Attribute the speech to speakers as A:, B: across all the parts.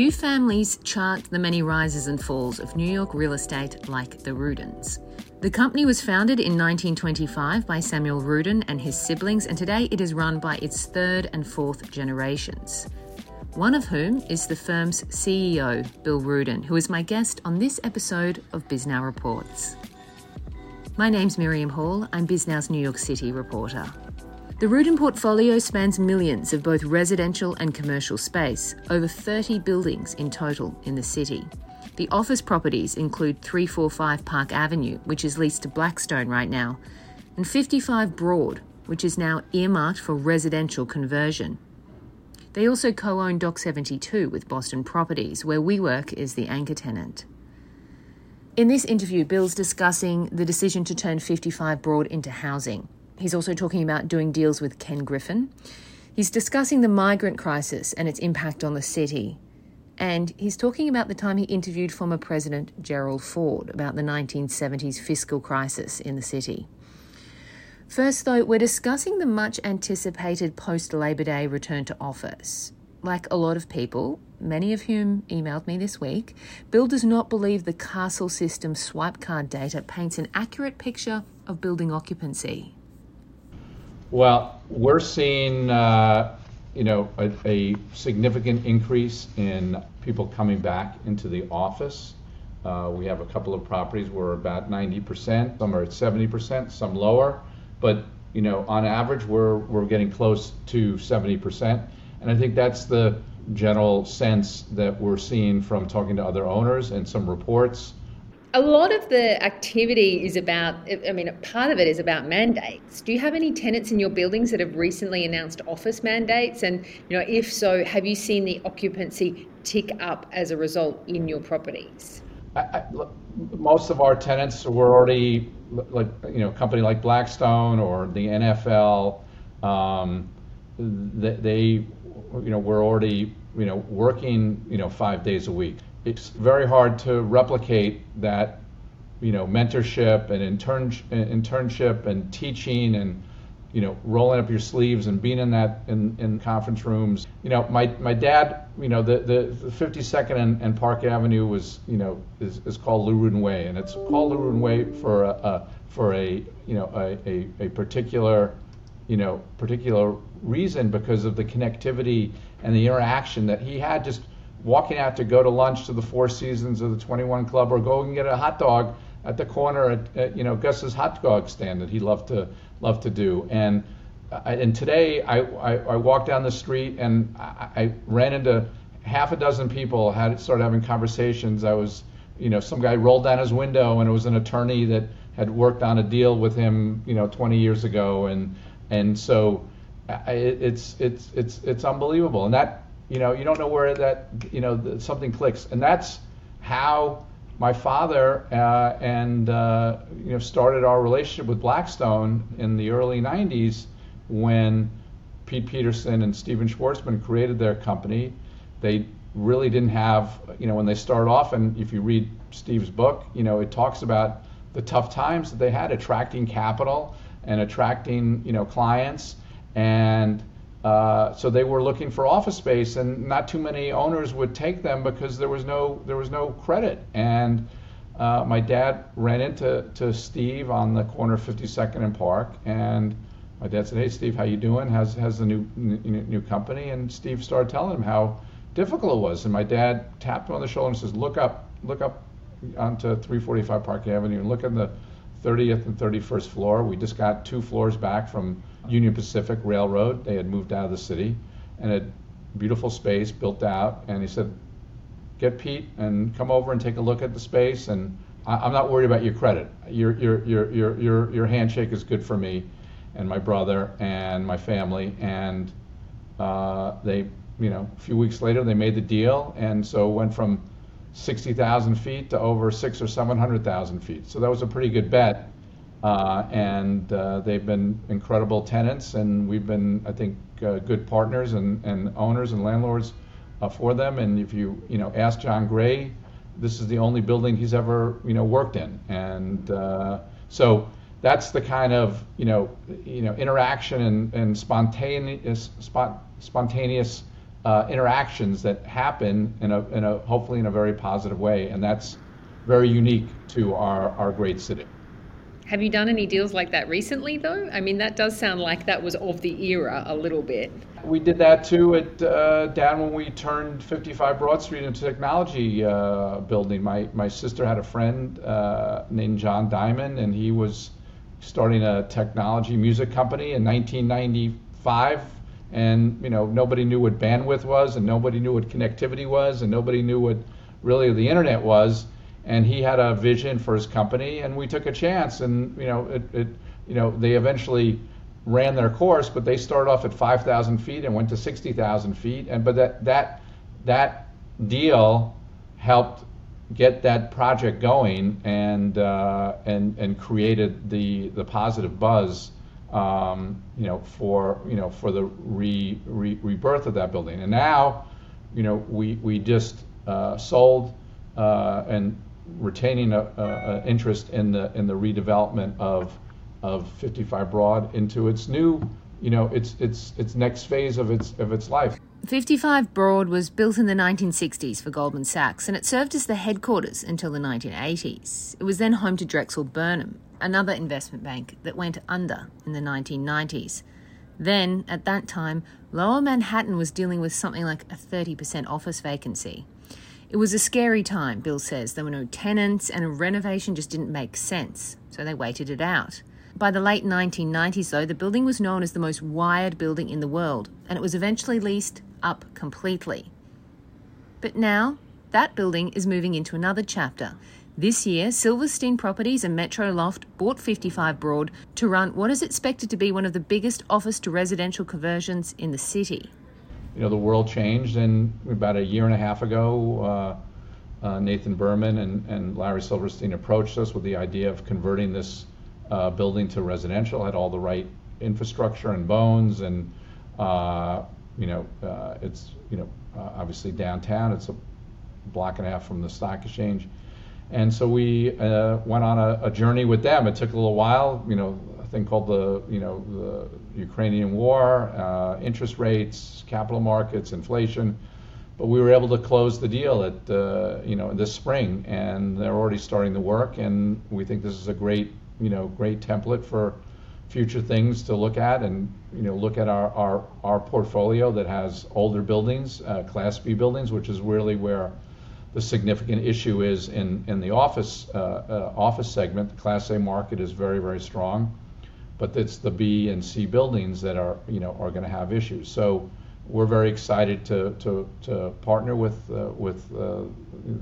A: Few families chart the many rises and falls of New York real estate like the Rudins. The company was founded in 1925 by Samuel Rudin and his siblings, and today it is run by its third and fourth generations. One of whom is the firm's CEO, Bill Rudin, who is my guest on this episode of Bisnow Reports. My name's Miriam Hall, I'm Bisnow's New York City reporter. The Rudin portfolio spans millions of both residential and commercial space, over 30 buildings in total in the city. The office properties include 345 Park Avenue, which is leased to Blackstone right now, and 55 Broad, which is now earmarked for residential conversion. They also co own Dock 72 with Boston Properties, where WeWork is the anchor tenant. In this interview, Bill's discussing the decision to turn 55 Broad into housing. He's also talking about doing deals with Ken Griffin. He's discussing the migrant crisis and its impact on the city. And he's talking about the time he interviewed former President Gerald Ford about the 1970s fiscal crisis in the city. First, though, we're discussing the much anticipated post Labor Day return to office. Like a lot of people, many of whom emailed me this week, Bill does not believe the Kastle system swipe card data paints an accurate picture of building occupancy.
B: Well, we're seeing, uh, you know, a, a, significant increase in people coming back into the office. Uh, we have a couple of properties where about 90%, some are at 70%, some lower, but you know, on average, we're we're getting close to 70%, and I think that's the general sense that we're seeing from talking to other owners and some reports
C: a lot of the activity is about, I mean, part of it is about mandates. Do you have any tenants in your buildings that have recently announced office mandates? And, you know, if so, have you seen the occupancy tick up as a result in your properties?
B: I, I, most of our tenants were already, like, you know, a company like Blackstone or the NFL, um, they, they, you know, were already, you know, working, you know, five days a week it's very hard to replicate that, you know, mentorship and intern, internship and teaching and, you know, rolling up your sleeves and being in that in, in conference rooms. You know, my, my dad, you know, the, the, the 52nd and, and, Park Avenue was, you know, is, is called Lou Way, and it's called Lou Way for a, a for a you know a, a, a particular you know particular reason because of the connectivity and the interaction that he had just walking out to go to lunch to the Four Seasons or the 21 Club, or go and get a hot dog at the corner at, at you know Gus's hot dog stand that he loved to love to do. And I, and today I, I, I walked down the street and I, I ran into half a dozen people. Had started having conversations. I was you know some guy rolled down his window and it was an attorney that had worked on a deal with him you know 20 years ago and and so uh, I, it's it's it's it's unbelievable and that you know, you don't know where that, you know, the, something clicks. And that's how my father uh, and, uh, you know, started our relationship with Blackstone in the early 90s when Pete Peterson and Stephen Schwarzman created their company. They really didn't have, you know, when they started off, and if you read Steve's book, you know, it talks about the tough times that they had attracting capital and attracting, you know, clients. And uh, so they were looking for office space, and not too many owners would take them because there was no there was no credit. And uh, my dad ran into to Steve on the corner of 52nd and Park, and my dad said, "Hey, Steve, how you doing? How's how's the new new, new company?" And Steve started telling him how difficult it was. And my dad tapped him on the shoulder and says, "Look up, look up onto 345 Park Avenue and look at the 30th and 31st floor. We just got two floors back from Union Pacific Railroad. They had moved out of the city and had beautiful space built out. And he said, "Get Pete and come over and take a look at the space. And I, am not worried about your credit. Your your your your your your handshake is good for me, and my brother and my family." And uh, they, you know, a few weeks later they made the deal, and so went from 60,000 feet to over six or 700,000 feet. So that was a pretty good bet. Uh, and uh, they've been incredible tenants, and we've been, I think, uh, good partners and, and owners and landlords uh, for them. And if you, you know, ask Jon Gray, this is the only building he's ever, you know, worked in. And uh, so that's the kind of, you know, you know, interaction and, and spontaneous, spot, spontaneous uh, interactions that happen in a, in a hopefully in a very positive way, and that's very unique to our, our great city.
C: Have you done any deals like that recently, though? I mean, that does sound like that was of the era a little bit.
B: We did that too at uh, down when we turned 55 Broad Street into technology uh, building. My my sister had a friend uh, named John Diamond, and he was starting a technology music company in 1995. And you know nobody knew what bandwidth was, and nobody knew what connectivity was, and nobody knew what really the internet was and he had a vision for his company, and we took a chance, and you know, it, it you know, they eventually ran their course, but they started off at 5,000 feet and went to 60,000 feet, and but that that that deal helped get that project going and uh, and and created the the positive buzz, um, you know, for you know for the re, re, rebirth of that building, and now, you know, we we just uh, sold uh, and retaining a, a, a, interest in the in the redevelopment of of 55 Broad into its new, you know, its its its next phase of its of its life.
A: 55 Broad was built in the 1960s for Goldman Sachs and it served as the headquarters until the 1980s. It was then home to Drexel Burnham, another investment bank that went under in the 1990s. Then, at that time, Lower Manhattan was dealing with something like a 30% office vacancy. It was a scary time, Bill says. There were no tenants and a renovation just didn't make sense, so they waited it out. By the late 1990s, though, the building was known as the most wired building in the world, and it was eventually leased up completely. But now, that building is moving into another chapter. This year, Silverstein Properties and Metro Loft bought 55 Broad to run what is expected to be one of the biggest office to residential conversions in the city
B: you know, the world changed, and about a year and a half ago, uh, uh, Nathan Berman and, and Larry Silverstein approached us with the idea of converting this uh, building to residential. Had all the right infrastructure and bones, and uh, you know, uh, it's you know, uh, obviously downtown. It's a block and a half from the stock exchange. And so we went on a, a journey with them. It took a little while, you know, thing called the you know the Ukrainian war, uh, interest rates, capital markets, inflation. But we were able to close the deal at uh, you know this spring, and they're already starting the work. And we think this is a great you know great template for future things to look at, and you know look at our our, our portfolio that has older buildings, uh, Class B buildings, which is really where the significant issue is in, in the office uh, uh, office segment. The Class A market is very very strong but it's the B and C buildings that are, you know, are going to have issues. So we're very excited to, to, to partner with, uh, with uh,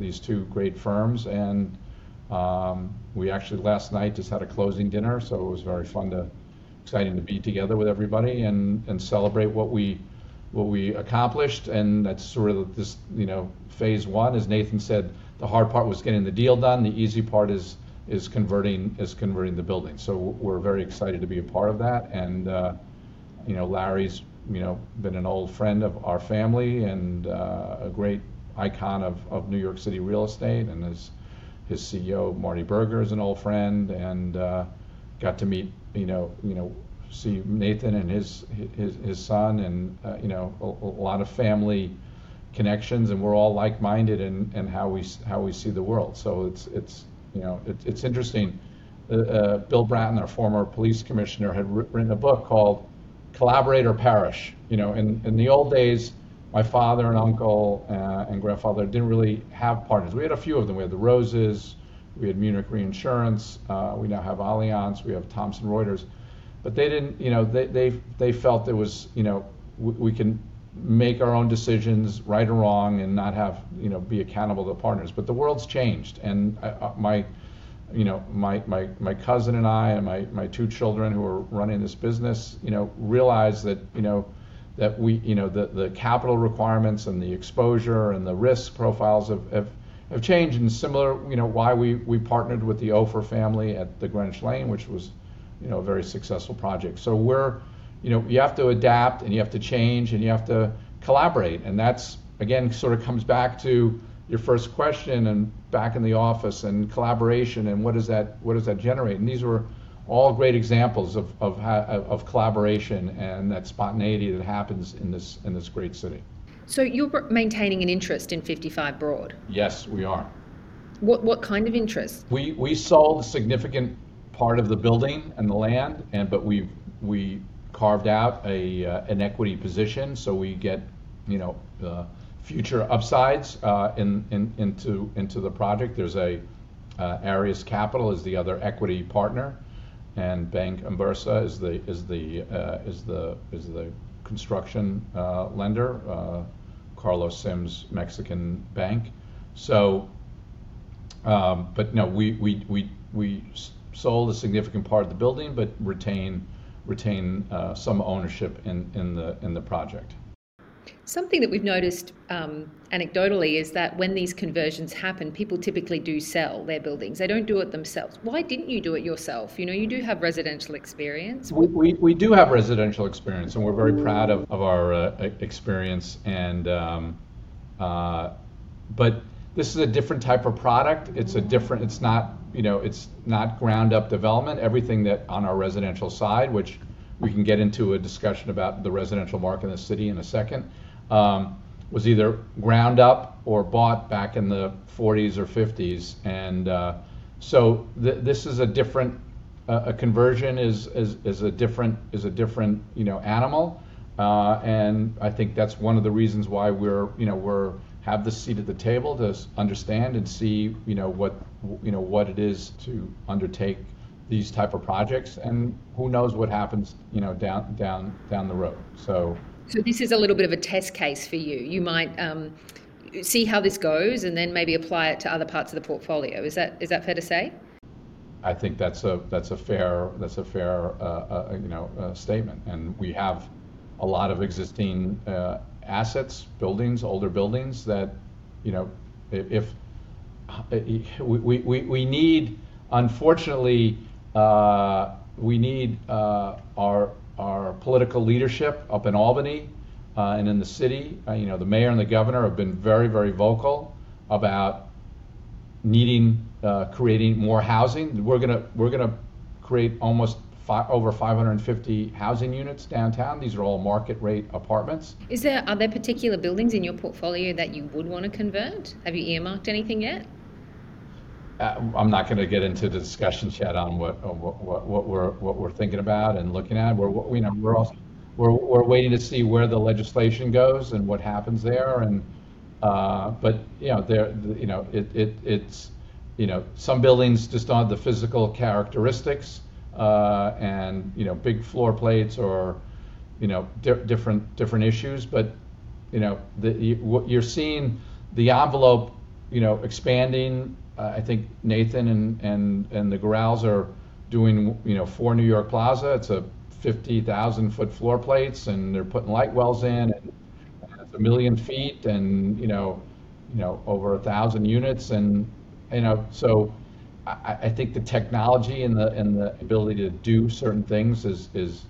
B: these two great firms. And um, we actually last night just had a closing dinner, so it was very fun to, exciting to be together with everybody and, and celebrate what we, what we accomplished. And that's sort of this, you know, phase one. As Nathan said, the hard part was getting the deal done. The easy part is is converting is converting the building. So we're very excited to be a part of that. And uh, you know, Larry's you know been an old friend of our family and uh, a great icon of, of New York City real estate. And his his CEO Marty Burger is an old friend, and uh, got to meet you know you know see Nathan and his his his son, and uh, you know a, a lot of family connections, and we're all like-minded in, in how we how we see the world. So it's it's you know, it, it's interesting. Uh, uh, Bill Bratton, our former police commissioner, had written a book called Collaborate or Perish. You know, in, in the old days, my father and uncle uh, and grandfather didn't really have partners. We had a few of them. We had the Roses, we had Munich Reinsurance, uh, we now have Allianz, we have Thomson Reuters, but they didn't. You know, they they they felt there was you know we, we can make our own decisions, right or wrong, and not have you know be accountable to partners. But the world's changed, and I, uh, my you know my, my my cousin and I and my my two children who are running this business, you know, realize that you know that we you know the the capital requirements and the exposure and the risk profiles have, have have changed and similar you know why we we partnered with the Ofer family at the Greenwich Lane which was you know a very successful project so we're you know, you have to adapt and you have to change and you have to collaborate. And that's, again, sort of comes back to your first question and back in the office and collaboration and what does that, what does that generate? And these were all great examples of, of, of collaboration and that spontaneity that happens in this, in this great city.
C: So you're maintaining an interest in 55 Broad?
B: Yes, we are.
C: What, what kind of interest?
B: We, we sold a significant part of the building and the land, and but we we carved out a uh, an equity position, so we get you know uh, future upsides uh, in, in into into the project. There's a uh, Arias Capital is the other equity partner, and Bank Inbursa is the is the uh, is the is the construction uh, lender. Carlos Slim's Mexican Bank. So, um, but no, we, we, we, we sold a significant part of the building, but retain, retain uh, some ownership in, in, the, in the project.
C: Something that we've noticed um, anecdotally is that when these conversions happen, people typically do sell their buildings. They don't do it themselves. Why didn't you do it yourself? You know, you do have residential experience.
B: We, we, we do have residential experience, and we're very proud of, of our uh, experience. And um, uh, but this is a different type of product. It's a different. It's not you know it's not ground up development. Everything that on our residential side, which we can get into a discussion about the residential market in the city in a second um, was either ground up or bought back in the 40s or 50s. And uh, so th- this is a different, uh, a conversion is, is, is a different, is a different, you know, animal. Uh, and I think that's one of the reasons why we're, you know, we're, have the seat at the table to understand and see, you know, what, you know, what it is to undertake these type of projects and who knows what happens you know down down down the road so
C: so this is a little bit of a test case for you. You might um, see how this goes and then maybe apply it to other parts of the portfolio. Is that is that fair to say?
B: I think that's a that's a fair that's a fair uh, uh, you know uh, statement, and we have a lot of existing uh, assets, buildings, older buildings that you know if, we, we, we need unfortunately uh, we need uh, our our political leadership up in Albany uh, and in the city. Uh, you know, the mayor and the governor have been very, very vocal about needing uh, creating more housing. We're gonna we're gonna create almost five, over 550 housing units downtown. These are all market rate apartments.
C: Is there are there particular buildings in your portfolio that you would want to convert? Have you earmarked anything yet?
B: Uh, I'm not going to get into the discussion yet on what, what, what we're what we're thinking about and looking at. We're you know we're also we're we're waiting to see where the legislation goes and what happens there. And uh, but you know there you know it, it it's you know some buildings just don't have the physical characteristics uh, and you know big floor plates or you know di- different different issues. But you know the, you, you're seeing the envelope you know expanding uh, I think Nathan and, and, and the Gurals are doing, you know, for New York Plaza. It's a 50,000 foot floor plates and they're putting light wells in and, and it's a million feet and, you know, you know, over a thousand units. And, you know, so I, I think the technology and the, and the ability to do certain things is, is,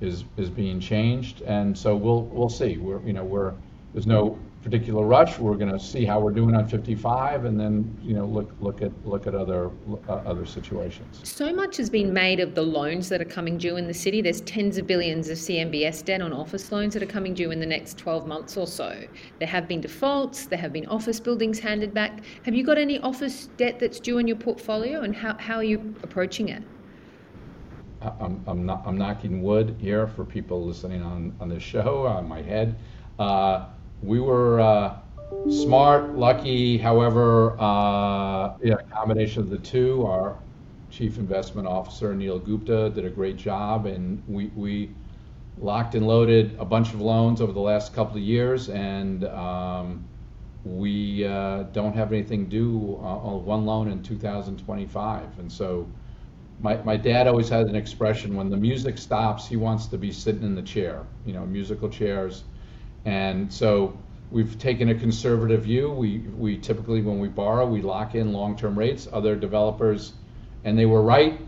B: is, is being changed. And so we'll, we'll see. We're, you know, we're, there's no particular rush. We're going to see how we're doing on 55, and then you know look look at look at other uh, other situations.
C: So much has been made of the loans that are coming due in the city. There's tens of billions of CMBS debt on office loans that are coming due in the next 12 months or so. There have been defaults. There have been office buildings handed back. Have you got any office debt that's due in your portfolio, and how how are you approaching it?
B: I'm, I'm, not, I'm knocking wood here for people listening on, on this show on my head. Uh, we were uh, smart, lucky. However, uh, yeah, a combination of the two. Our chief investment officer Neil Gupta did a great job, and we we locked and loaded a bunch of loans over the last couple of years, and um, we uh, don't have anything due on one loan in 2025, and so. My, my dad always had an expression when the music stops, he wants to be sitting in the chair, you know, musical chairs and so we've taken a conservative view. We, we typically, when we borrow, we lock in long-term rates. Other developers, and they were right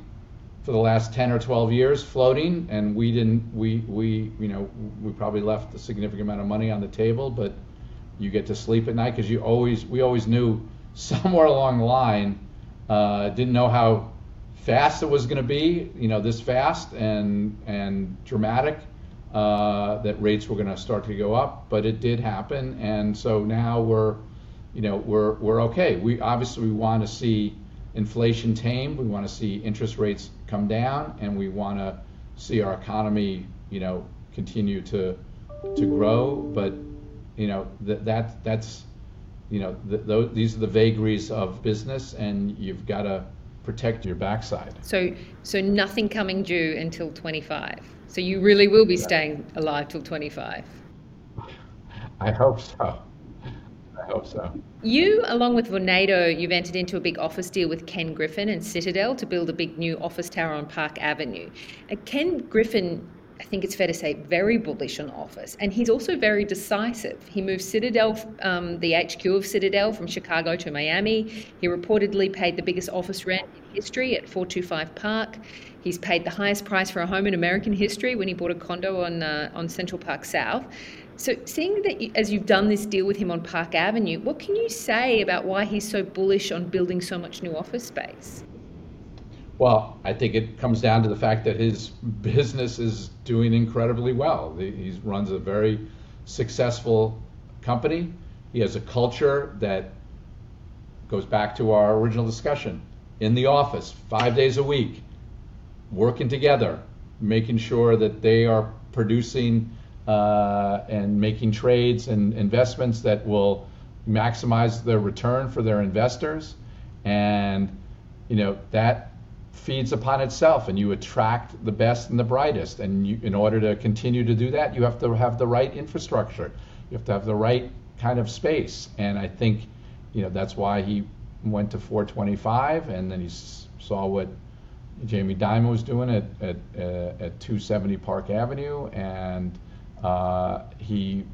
B: for the last 10 or 12 years floating, and we didn't, we, we, you know, we probably left a significant amount of money on the table, but you get to sleep at night because you always, we always knew somewhere along the line, uh, didn't know how fast it was going to be, you know, this fast and, and dramatic uh, that rates were going to start to go up, but it did happen, and so now we're, you know, we're we're okay. We obviously we want to see inflation tamed. We want to see interest rates come down, and we want to see our economy, you know, continue to to grow. But you know that that that's you know the, those, these are the vagaries of business, and you've got to protect your backside.
A: So so nothing coming due until 25. So you really will be staying alive till 25.
B: I hope so. I hope so.
A: You, along with Vornado, you've entered into a big office deal with Ken Griffin and Citadel to build a big new office tower on Park Avenue. And Ken Griffin I think it's fair to say, very bullish on office. And he's also very decisive. He moved Citadel, um, the HQ of Citadel, from Chicago to Miami. He reportedly paid the biggest office rent in history at 425 Park. He's paid the highest price for a home in American history when he bought a condo on, uh, on Central Park South. So, seeing that you, as you've done this deal with him on Park Avenue, what can you say about why he's so bullish on building so much new office space?
B: Well, I think it comes down to the fact that his business is doing incredibly well. He runs a very successful company. He has a culture that goes back to our original discussion in the office, five days a week, working together, making sure that they are producing uh, and making trades and investments that will maximize their return for their investors. And, you know, that feeds upon itself and you attract the best and the brightest. And you, in order to continue to do that, you have to have the right infrastructure. You have to have the right kind of space. And I think, you know, that's why he went to 425 and then he saw what Jamie Dimon was doing at, at, uh, at 270 Park Avenue. And uh, he,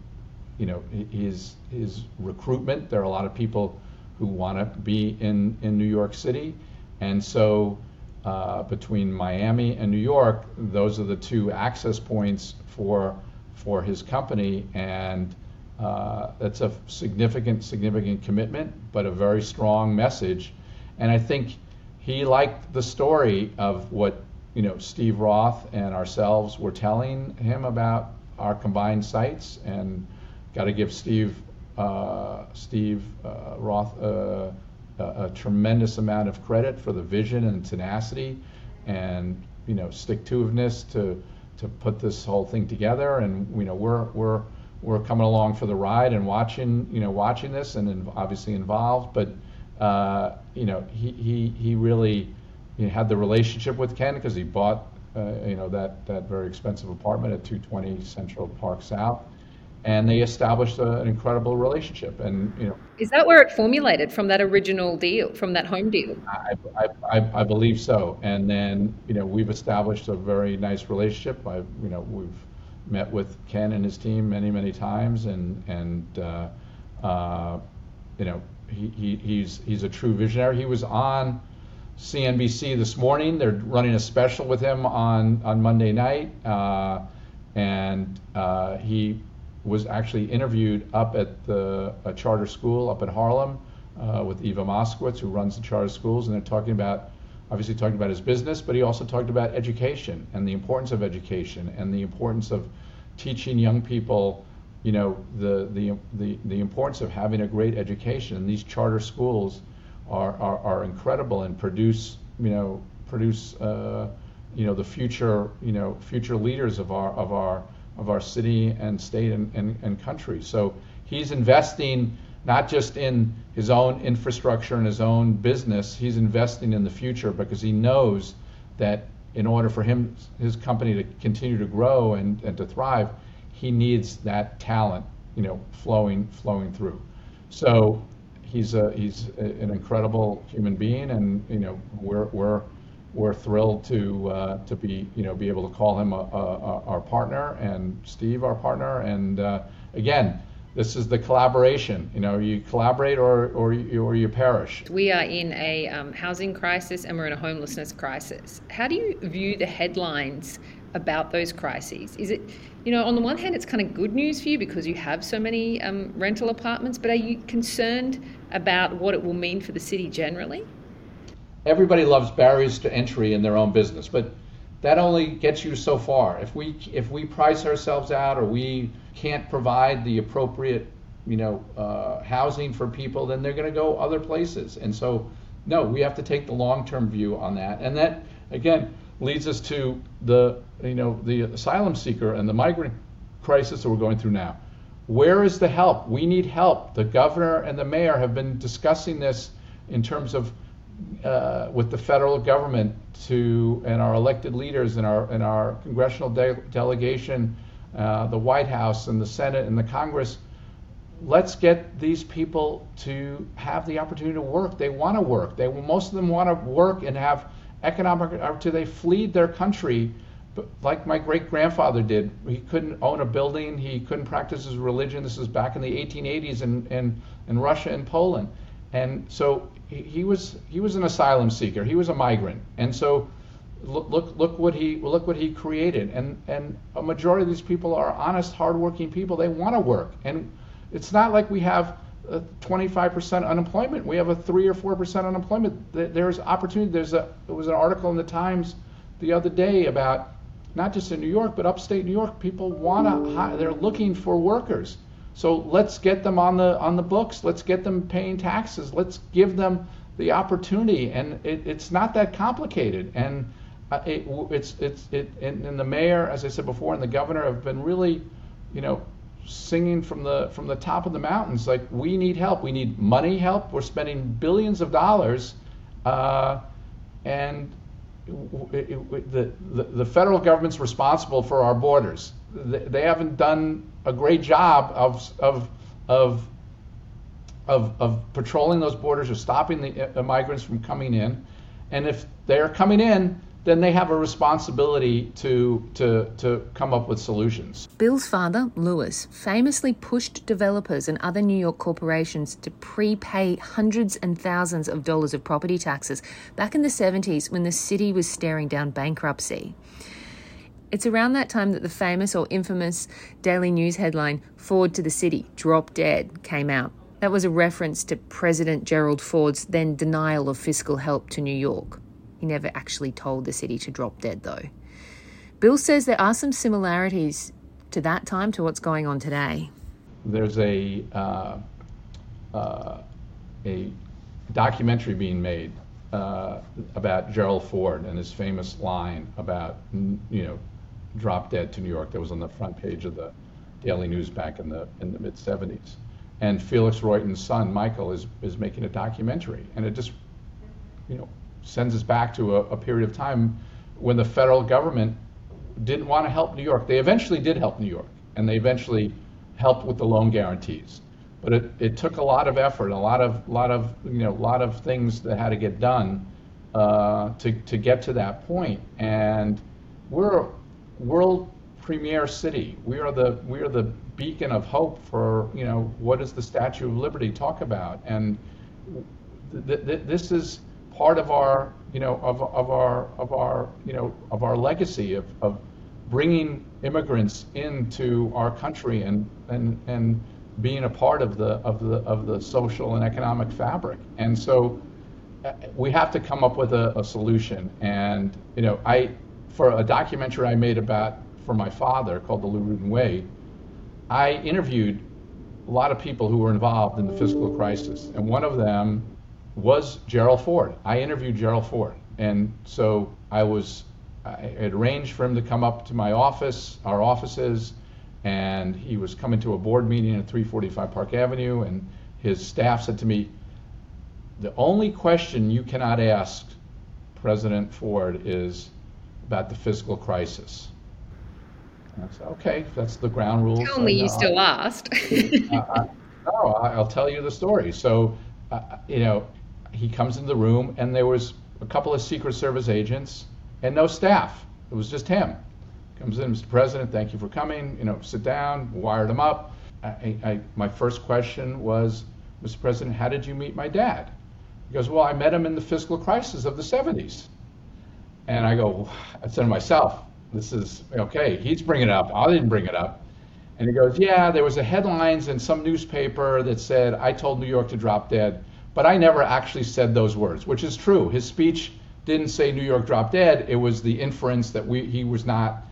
B: you know, his, his recruitment, there are a lot of people who want to be in, in New York City. And so uh, between Miami and New York, those are the two access points for for his company, and uh, that's a significant significant commitment, but a very strong message. And I think he liked the story of what you know Steve Roth and ourselves were telling him about our combined sites, and got to give Steve uh, Steve uh, Roth uh, a, a tremendous amount of credit for the vision and tenacity and you know stick to to to put this whole thing together and you know we're we're we're coming along for the ride and watching you know watching this and obviously involved but uh, you know he he he really you know, had the relationship with Ken because he bought uh, you know that that very expensive apartment at 220 Central Park South and they established a, an incredible relationship. And you know,
A: is that where it formulated from that original deal, from that home deal?
B: I, I, I, I believe so. And then you know, we've established a very nice relationship. I, you know, we've met with Ken and his team many, many times, and and uh, uh, you know, he, he, he's he's a true visionary. He was on. CNBC this morning. They're running a special with him on, on Monday night, uh, and uh, he was actually interviewed up at the a charter school up in Harlem uh, with Eva Moskowitz, who runs the charter schools, and they're talking about, obviously talking about his business, but he also talked about education and the importance of education and the importance of teaching young people, you know, the the the, the importance of having a great education. And these charter schools are are, are incredible and produce, you know, produce, uh, you know, the future, you know, future leaders of our of our of our city and state and, and, and country. So he's investing not just in his own infrastructure and his own business, he's investing in the future because he knows that in order for him his company to continue to grow and, and to thrive, he needs that talent, you know, flowing flowing through. So he's a, he's a, an incredible human being, and you know we're we're we're thrilled to uh, to be you know be able to call him a, a, our partner and Steve our partner and uh, again this is the collaboration. You know you collaborate or or you, or you perish.
A: We are in a um, housing crisis and we're in a homelessness crisis. How do you view the headlines about those crises? Is it you know on the one hand it's kind of good news for you because you have so many um, rental apartments but are you concerned about what it will mean for the city generally?
B: Everybody loves barriers to entry in their own business, but that only gets you so far. If we if we price ourselves out or we can't provide the appropriate you know uh, housing for people, then they're going to go other places. And so, no, we have to take the long-term view on that. And that again leads us to the you know the asylum seeker and the migrant crisis that we're going through now. Where is the help? We need help. The governor and the mayor have been discussing this in terms of uh, with the federal government to and our elected leaders and our and our congressional de- delegation, uh, the White House and the Senate and the Congress. Let's get these people to have the opportunity to work. They want to work. They most of them want to work and have economic opportunity. They flee their country, like my great grandfather did. He couldn't own a building. He couldn't practice his religion. This was back in the 1880s in in, in Russia and Poland, and so he, was he was an asylum seeker. He was a migrant, and so look look look what he look what he created. And and a majority of these people are honest, hardworking people. They want to work, and it's not like we have. 25% unemployment. We have a three or four percent unemployment. There's opportunity. There's a there was an article in the Times the other day about not just in New York but upstate New York. People want to. They're looking for workers. So let's get them on the on the books. Let's get them paying taxes. Let's give them the opportunity, and it, it's not that complicated. And uh, it, it's it's it and, and, the mayor, as I said before, and the governor have been really, you know, singing from the from the top of the mountains like we need help. We need money help. We're spending billions of dollars, uh, and it, the, the the federal government's responsible for our borders. They, they haven't done a great job of of of of, of patrolling those borders or stopping the uh, migrants from coming in. And if they're coming in, then they have a responsibility to, to, to come up with solutions.
A: Bill's father, Lewis, famously pushed developers and other New York corporations to prepay hundreds and thousands of dollars of property taxes back in the 70s when the city was staring down bankruptcy. It's around that time that the famous or infamous Daily News headline, Ford to the City, Drop Dead, came out. That was a reference to President Gerald Ford's then denial of fiscal help to New York. He never actually told the city to drop dead, though. Bill says there are some similarities to that time to what's going on today.
B: There's a uh, uh, a documentary being made uh, about Gerald Ford and his famous line about you know drop dead to New York. That was on the front page of the Daily News back in the in the mid 70s. And Felix Rohatyn's son, Michael, is is making a documentary, and it just you know sends us back to a, a period of time when the federal government didn't want to help New York. They eventually did help New York, and they eventually helped with the loan guarantees. But it, it took a lot of effort, a lot of lot of you know, a lot of things that had to get done uh, to to get to that point. And we're world premier city. We are the we are the beacon of hope for you know what does the Statue of Liberty talk about? And th- th- this is part of our you know of, of our of our you know of our legacy of, of bringing immigrants into our country and and and being a part of the of the of the social and economic fabric. And so uh, we have to come up with a, a solution. And you know I for a documentary I made about for my father called The Lou Rudin Way, I interviewed a lot of people who were involved in the fiscal crisis, and one of them was Gerald Ford. I interviewed Gerald Ford, and so I was I had arranged for him to come up to my office, our offices, and he was coming to a board meeting at 345 Park Avenue, and his staff said to me, "The only question you cannot ask President Ford is." About the fiscal crisis. Said, okay, that's the ground rules.
C: Tell me you still asked.
B: I, no, I'll tell you the story. So, uh, you know, he comes into the room and there was a couple of Secret Service agents and no staff. It was just him. Comes in, Mr. President, thank you for coming. You know, sit down. Wired him up. I, I, my first question was, Mr. President, how did you meet my dad? He goes, well, I met him in the fiscal crisis of the 70s. And I go, I said to myself, this is okay. He's bringing it up. I didn't bring it up. And he goes, yeah, there was a headlines in some newspaper that said I told New York to drop dead, but I never actually said those words, which is true. His speech didn't say New York dropped dead. It was the inference that we, he was not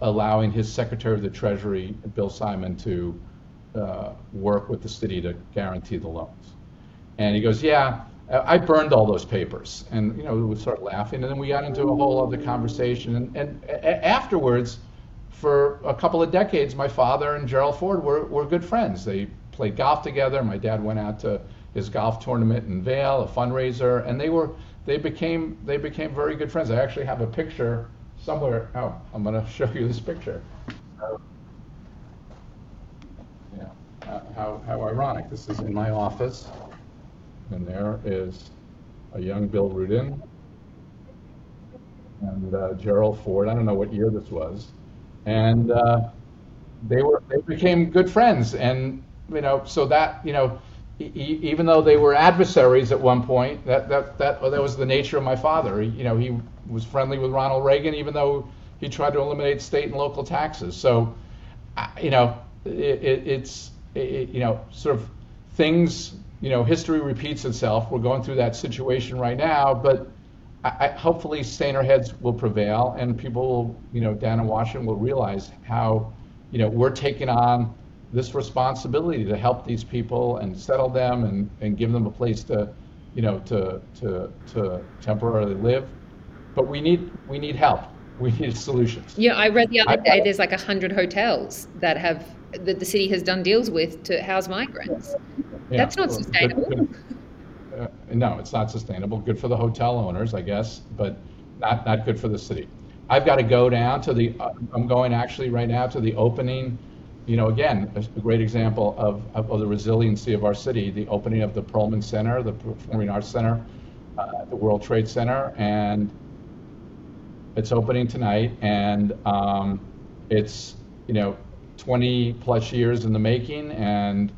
B: allowing his Secretary of the Treasury, Bill Simon, to uh, work with the city to guarantee the loans. And he goes, yeah, Uh, I burned all those papers. And, you know, we would start laughing. And then we got into a whole other conversation. And, and a- afterwards, for a couple of decades, my father and Gerald Ford were, were good friends. They played golf together. My dad went out to his golf tournament in Vail, a fundraiser, and they were they became they became very good friends. I actually have a picture somewhere. Oh, I'm going to show you this picture. yeah, how, how ironic. This is in my office, and there is a young Bill Rudin and uh, Gerald Ford. I don't know what year this was, and uh, they were they became good friends, and you know, so that you know even though they were adversaries at one point, that, that, that, that was the nature of my father. He, you know, he was friendly with Ronald Reagan, even though he tried to eliminate state and local taxes. So, you know, it, it, it's, it, you know, sort of things, you know, history repeats itself. We're going through that situation right now, but I, I, hopefully saner heads will prevail and people will, you know, down in Washington will realize how, you know, we're taking on this responsibility to help these people and settle them and, and give them a place to, you know, to, to, to temporarily live. But we need, we need help. We need solutions.
C: Yeah, I read the other day there's like a hundred hotels that have that the city has done deals with to house migrants. Yeah, That's not sustainable.
B: Uh, no, it's not sustainable. Good for the hotel owners, I guess, but not not good for the city. I've got to go down to the. Uh, I'm going actually right now to the opening you know, again, a great example of, of, of, the resiliency of our city, the opening of the Perelman Center, the Performing Arts Center, uh, the World Trade Center, and it's opening tonight, and um, it's, you know, 20 plus years in the making, and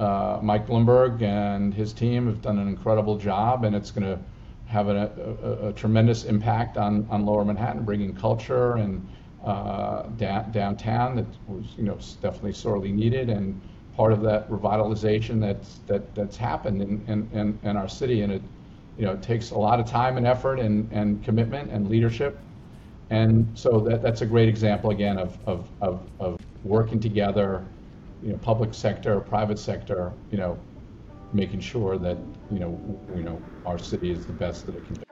B: uh, Mike Bloomberg and his team have done an incredible job, and it's going to have a, a, a, tremendous impact on, on Lower Manhattan, bringing culture and uh, da- downtown that was, you know, definitely sorely needed and part of that revitalization that's that that's happened in, in, in, in our city. And it, you know, it takes a lot of time and effort and, and commitment and leadership. And so that, that's a great example again of, of, of, of working together, you know, public sector, private sector, you know, making sure that, you know, you know, our city is the best that it can be.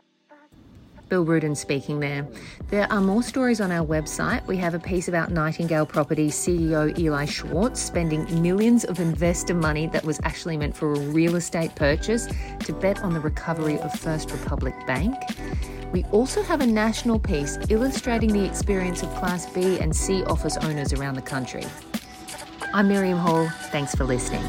A: Bill Rudin speaking there. There are more stories on our website. We have a piece about Nightingale Properties CEO Eli Schwartz spending millions of investor money that was actually meant for a real estate purchase to bet on the recovery of First Republic Bank. We also have a national piece illustrating the experience of Class B and C office owners around the country. I'm Miriam Hall. Thanks for listening.